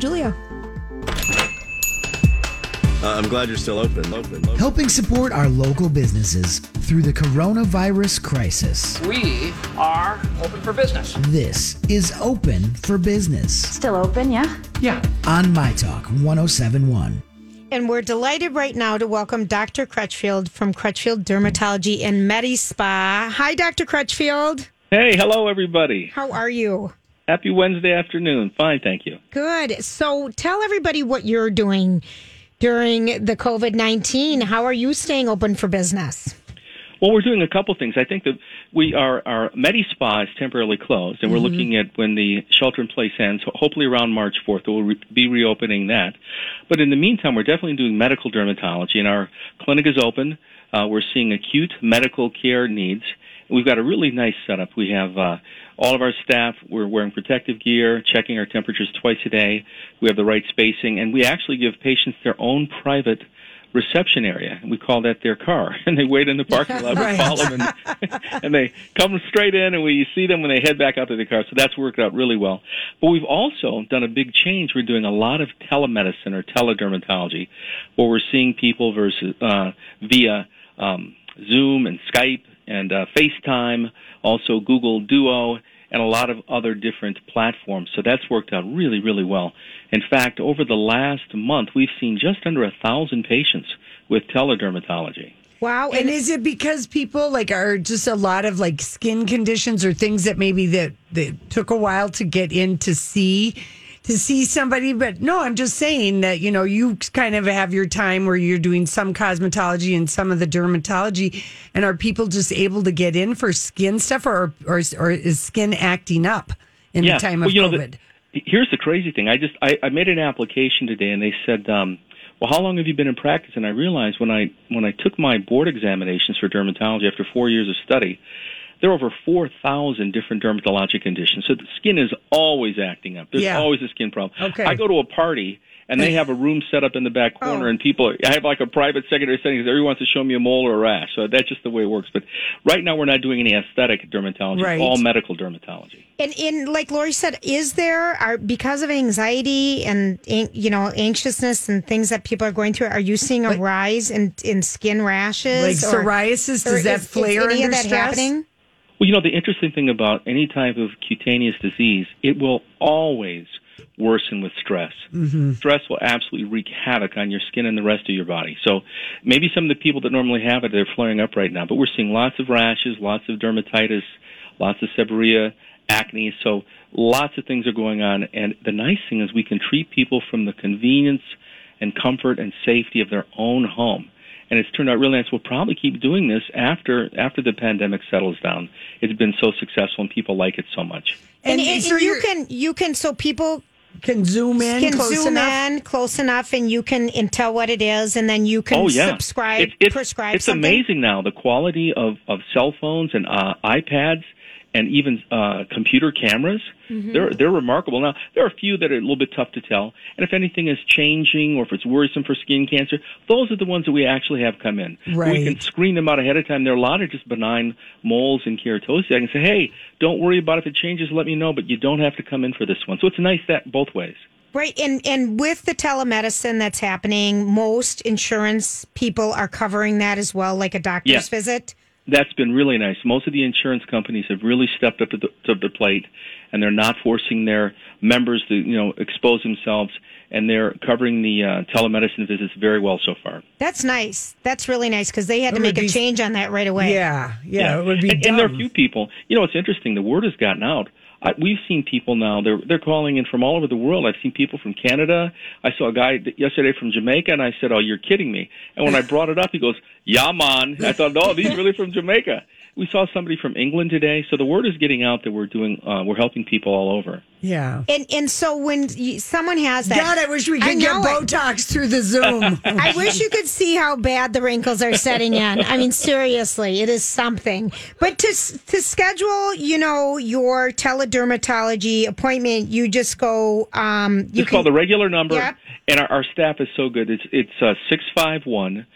Julia. Uh, I'm glad you're still open. open. open. helping support our local businesses through the coronavirus crisis. We are open for business. This is Open for Business Still open, yeah? Yeah. on My Talk 1071. And we're delighted right now to welcome Dr. Crutchfield from Crutchfield Dermatology and Medi Spa. Hi, Dr. Crutchfield. Hey, hello, everybody. How are you? Happy Wednesday afternoon. Fine, thank you. Good. So tell everybody what you're doing during the COVID 19. How are you staying open for business? Well, we're doing a couple things. I think that we are our Medi Spa is temporarily closed, and we're looking at when the shelter in place ends. Hopefully, around March 4th, we'll re- be reopening that. But in the meantime, we're definitely doing medical dermatology, and our clinic is open. Uh, we're seeing acute medical care needs. We've got a really nice setup. We have uh, all of our staff. We're wearing protective gear, checking our temperatures twice a day. We have the right spacing, and we actually give patients their own private reception area. We call that their car, and they wait in the parking lot. We call them, and, and they come straight in, and we see them when they head back out to the car. So that's worked out really well. But we've also done a big change. We're doing a lot of telemedicine or teledermatology, where we're seeing people versus uh, via um, Zoom and Skype and uh, FaceTime, also Google Duo, and a lot of other different platforms. So that's worked out really, really well. In fact, over the last month, we've seen just under a thousand patients with teledermatology. Wow. And is it because people like are just a lot of like skin conditions or things that maybe that, that took a while to get in to see to see somebody? But no, I'm just saying that you know you kind of have your time where you're doing some cosmetology and some of the dermatology, and are people just able to get in for skin stuff, or or, or is skin acting up in the time of well, you know, COVID? the- here's the crazy thing. I just I, I made an application today, and they said, um, "Well, how long have you been in practice?" And I realized when I when I took my board examinations for dermatology after four years of study, there are over four thousand different dermatologic conditions. So the skin is always acting up. There's Yeah. always a skin problem. Okay. I go to a party. And they have a room set up in the back corner, Oh. and people. I have like a private secondary setting because everyone wants to show me a mole or a rash. So that's just the way it works. But right now, we're not doing any aesthetic dermatology. Right. All medical dermatology. And in like Lori said, is there are because of anxiety and you know anxiousness and things that people are going through? Are you seeing a rise in in skin rashes, Like or- psoriasis, or does that is- is flare any of under that stress? happening? Well, you know, the interesting thing about any type of cutaneous disease, it will always worsen with stress. Mm-hmm. Stress will absolutely wreak havoc on your skin and the rest of your body. So maybe some of the people that normally have it, they're flaring up right now. But we're seeing lots of rashes, lots of dermatitis, lots of seborrhea, acne. So lots of things are going on. And the nice thing is we can treat people from the convenience and comfort and safety of their own home and it's turned out really nice. We'll probably keep doing this after after the pandemic settles down. It's been so successful, and people like it so much. And, And and, so you can you can so people Can zoom in can close zoom enough. in close enough, and you can and tell what it is, and then you can oh yeah, subscribe It's, it's, prescribe it's something. amazing now the quality of of cell phones and uh, iPads and even uh, computer cameras. Mm-hmm. They're they're remarkable. Now there are a few that are a little bit tough to tell, and if anything is changing or if it's worrisome for skin cancer, those are the ones that we actually have come in. We can screen them out ahead of time. There are a lot of just benign moles and keratosis. I can say, hey, don't worry about it. if it changes. Let me know, but you don't have to come in for this one. So it's nice that both ways. Right, and and with the telemedicine that's happening, most insurance people are covering that as well, like a doctor's Yeah. visit. That's been really nice. Most of the insurance companies have really stepped up to the, to the plate, and they're not forcing their members to, you know, expose themselves, and they're covering the uh, telemedicine visits very well so far. That's nice. That's really nice because they had to It would make a change on that right away. Yeah, yeah, it would be and, and there are a few people. You know, it's interesting. The word has gotten out. I, we've seen people now. They're they're calling in from all over the world. I've seen people from Canada. I saw a guy yesterday from Jamaica, and I said, "Oh, you're kidding me!" And when I brought it up, he goes, "Yeah, man." I thought, "No, these really from Jamaica." We saw somebody from England today, so the word is getting out that we're doing uh, we're helping people all over. Yeah. And and so when you, someone has that, God, I wish we could get know it. Botox through the Zoom. I wish you could see how bad the wrinkles are setting in. I mean, seriously, it is something. But to to schedule, you know, your teledermatology appointment, you just go. Um, you Just call the regular number, Yep. and our, our staff is so good. It's it's uh, six five one.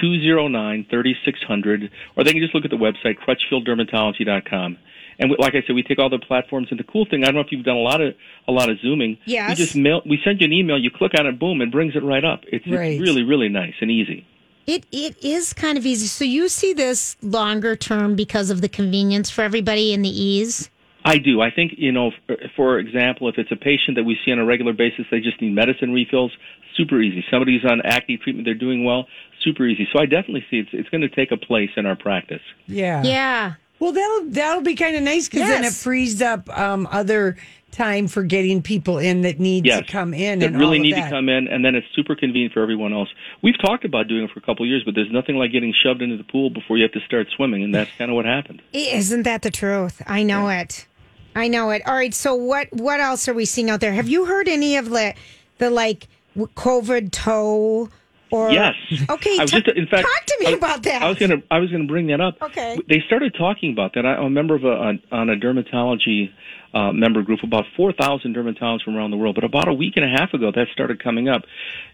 209 3600, or they can just look at the website, crutchfielddermatology.com, And we, like I said, we take all the platforms. And the cool thing, I don't know if you've done a lot of a lot of zooming. Yes. We just mail. We send you an email. You click on it, boom, it brings it right up. It's, Right. it's really really nice and easy. It it is kind of easy. So you see this longer term because of the convenience for everybody and the ease. I do. I think, you know, for, for example, if it's a patient that we see on a regular basis, they just need medicine refills, super easy. Somebody's on acne treatment, they're doing well, super easy. So I definitely see it's, it's going to take a place in our practice. Yeah. Yeah. Well, that'll that'll be kind of nice because then it frees up um, other time for getting people in that need Yes. to come in That and really all need that. to come in, and then it's super convenient for everyone else. We've talked about doing it for a couple of years, but there's nothing like getting shoved into the pool before you have to start swimming, and that's kind of what happened. Isn't that the truth? I know it. I know it. All right. So what what else are we seeing out there? Have you heard any of the the like w- COVID toe or Yes. Okay. Ta- just, in fact, talk to me I about that. I was gonna, I was gonna bring that up. Okay. They started talking about that. I- I'm a member of a on, on a dermatology uh, member group, about 4,000 dermatologists from around the world. But about a week and a half ago, that started coming up.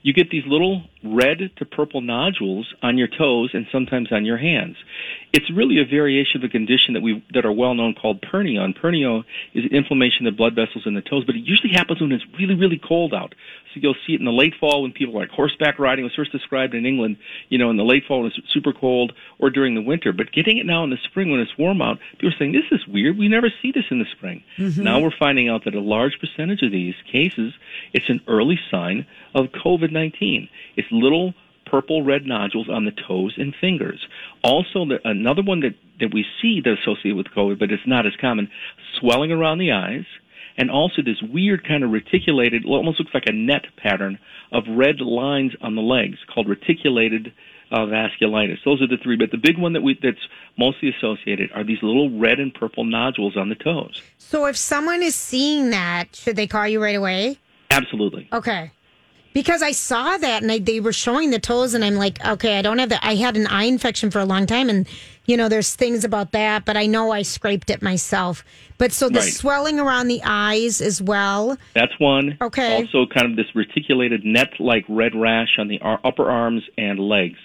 You get these little red to purple nodules on your toes and sometimes on your hands. It's really a variation of a condition that we that are well known called pernio. And pernio is inflammation of blood vessels in the toes, but it usually happens when it's really, really cold out. So you'll see it in the late fall when people are like horseback riding was first described in England, you know, in the late fall when it's super cold or during the winter. But getting it now in the spring when it's warm out, people are saying, This is weird. We never see this in the spring. Mm-hmm. Now we're finding out that a large percentage of these cases, it's an early sign of COVID nineteen. It's little purple red nodules on the toes and fingers. Also, the, another one that, that we see that's associated with COVID, but it's not as common, swelling around the eyes, and also this weird kind of reticulated, almost looks like a net pattern of red lines on the legs called reticulated uh, vasculitis. Those are the three, but the big one that we that's mostly associated are these little red and purple nodules on the toes. so if someone is seeing that, should they call you right away? Absolutely. Okay. Because I saw that and I, they were showing the toes, and I'm like, okay, I don't have that. I had an eye infection for a long time, and you know, there's things about that, but I know I scraped it myself. But so the Right. swelling around the eyes as well. That's one. Okay. Also, kind of this reticulated net-like red rash on the upper arms and legs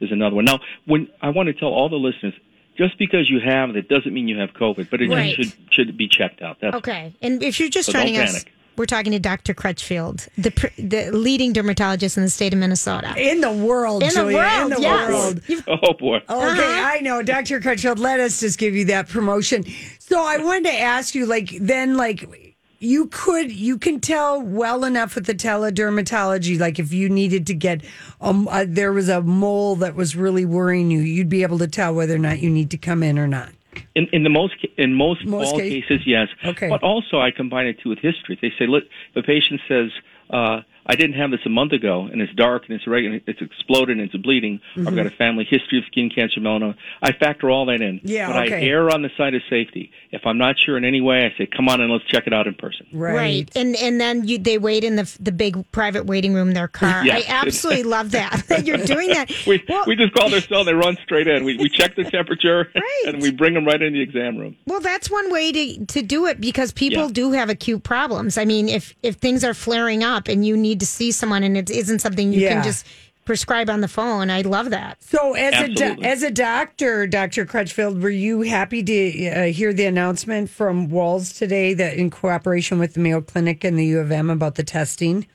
is another one. Now, when I want to tell all the listeners, just because you have it doesn't mean you have COVID, but it Right. should should be checked out. That's Okay. And if you're just So joining us, panic. we're talking to Dr. Crutchfield, the the leading dermatologist in the state of Minnesota. in the world, In the world, in the yes. world. You've- Oh boy. Okay, Uh-huh. I know, Dr. Crutchfield. Let us just give you that promotion. So I wanted to ask you, like, then, like, you could you can tell well enough with the teledermatology, like, if you needed to get um, uh, there was a mole that was really worrying you, you'd be able to tell whether or not you need to come in or not. In, in the most in most, Most all case- cases, yes. Okay. But also, I combine it too with history. They say, look, the patient says, uh, "I didn't have this a month ago, and it's dark, and it's regular, it's exploded, and it's bleeding. I've got a family history of skin cancer, melanoma. I factor all that in. Mm-hmm. Yeah, but I err on the side of safety. If I'm not sure in any way, I say, come on and let's check it out in person. Right. And and then you they wait in the the big private waiting room in their car. Yes. I absolutely love that that you're doing that. We, well, we just call their cell. They run straight in. We, we check the temperature, Right. and we bring them right in the exam room. well, that's one way to to do it because people Yeah. do have acute problems. I mean, if if things are flaring up and you need to see someone and it isn't something you Yeah. can just prescribe on the phone, I love that. So, as a do- as a doctor, Dr. Crutchfield, were you happy to uh, hear the announcement from Walz today that in cooperation with the Mayo Clinic and the U of M about the testing?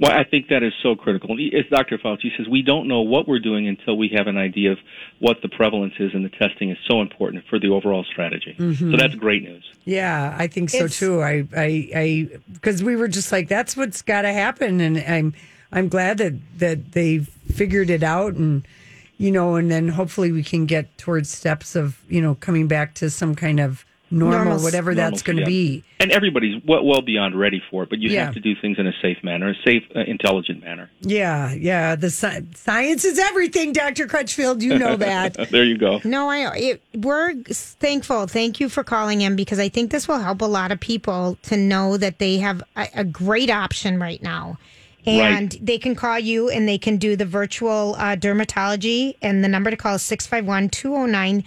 Well, I think that is so critical. As Dr. Fauci says, we don't know what we're doing until we have an idea of what the prevalence is, and the testing is so important for the overall strategy. Mm-hmm. So that's great news. Yeah, I think so It's- too. I, I, I, because we were just like, that's what's got to happen, and I'm, I'm glad that that they figured it out, and you know, and then hopefully we can get towards steps of you know coming back to some kind of normal, Normal- whatever that's going to yeah. be. And everybody's well, well beyond ready for it, but you Yeah. have to do things in a safe manner, a safe, uh, intelligent manner. Yeah, yeah. The sci- science is everything, Doctor Crutchfield. You know that. There you go. No, I it, we're thankful. Thank you for calling in because I think this will help a lot of people to know that they have a, a great option right now. And they can call you and they can do the virtual uh, dermatology. And the number to call is 651 209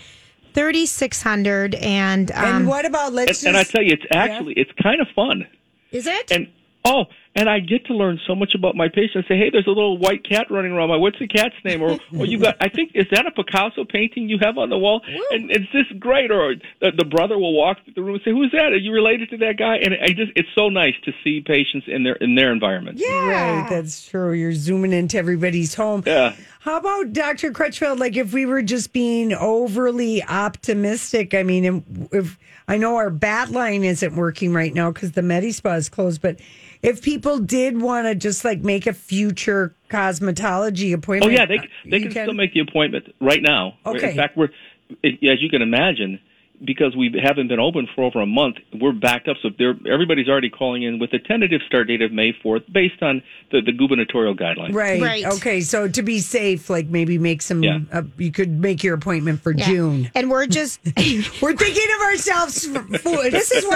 3600. And, um, and what about let's And, just and I tell you, it's actually it's kind of fun. is it? And oh, and I get to learn so much about my patient. I say, hey, there's a little white cat running around. My what's the cat's name? Or, or you got, I think, is that a Picasso painting you have on the wall? And it's just great. Or the, the brother will walk through the room and say, who's that? Are you related to that guy? And I just, it's so nice to see patients in their in their environment. Yeah. Right, that's true. You're zooming into everybody's home. Yeah. How about Dr. Crutchfield? Like, if we were just being overly optimistic, I mean, if I know our bat line isn't working right now because the MediSpa is closed, but if people did want to just like make a future cosmetology appointment, Oh yeah, they they you can, still make the appointment right now. Okay. In fact, we're as you can imagine because we haven't been open for over a month. We're backed up, so they're, everybody's already calling in with a tentative start date of May fourth, based on the, the gubernatorial guidelines. Right. Right. Okay. So to be safe, like maybe make some. Yeah. Uh, you could make your appointment for Yeah. June. And we're just, We're thinking of ourselves. For, this is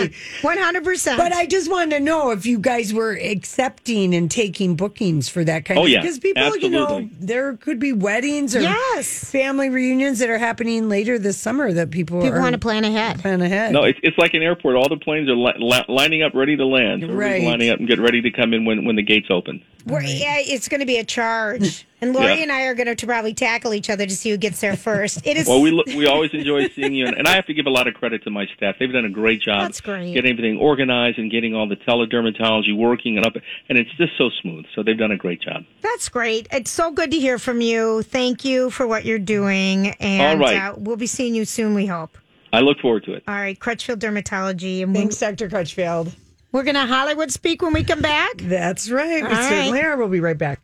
100%. 100%. But I just wanted to know if you guys were accepting and taking bookings for that kind Oh, of yeah. because people, you know, there could be weddings or Yes. family reunions that are happening later this summer that people, People are want to plan ahead. plan ahead. No, it's it's like an airport. All the planes are li- li- lining up, ready to land. Everybody's Right. lining up and get ready to come in when when the gates open. We're, yeah, it's going to be a charge. And Lori Yeah. and I are going to probably tackle each other to see who gets there first. It is. Well, we look, we always enjoy seeing you, and, and I have to give a lot of credit to my staff. They've done a great job. That's great. Getting everything organized and getting all the teledermatology working and up, and it's just so smooth. So they've done a great job. That's great. It's so good to hear from you. Thank you for what you're doing. And All right. uh, we'll be seeing you soon, we hope. I look forward to it. All right, Crutchfield Dermatology. And Thanks, Dr. Crutchfield. we're going to Hollywood speak when we come back. That's right. We All right. certainly are. We'll be right back.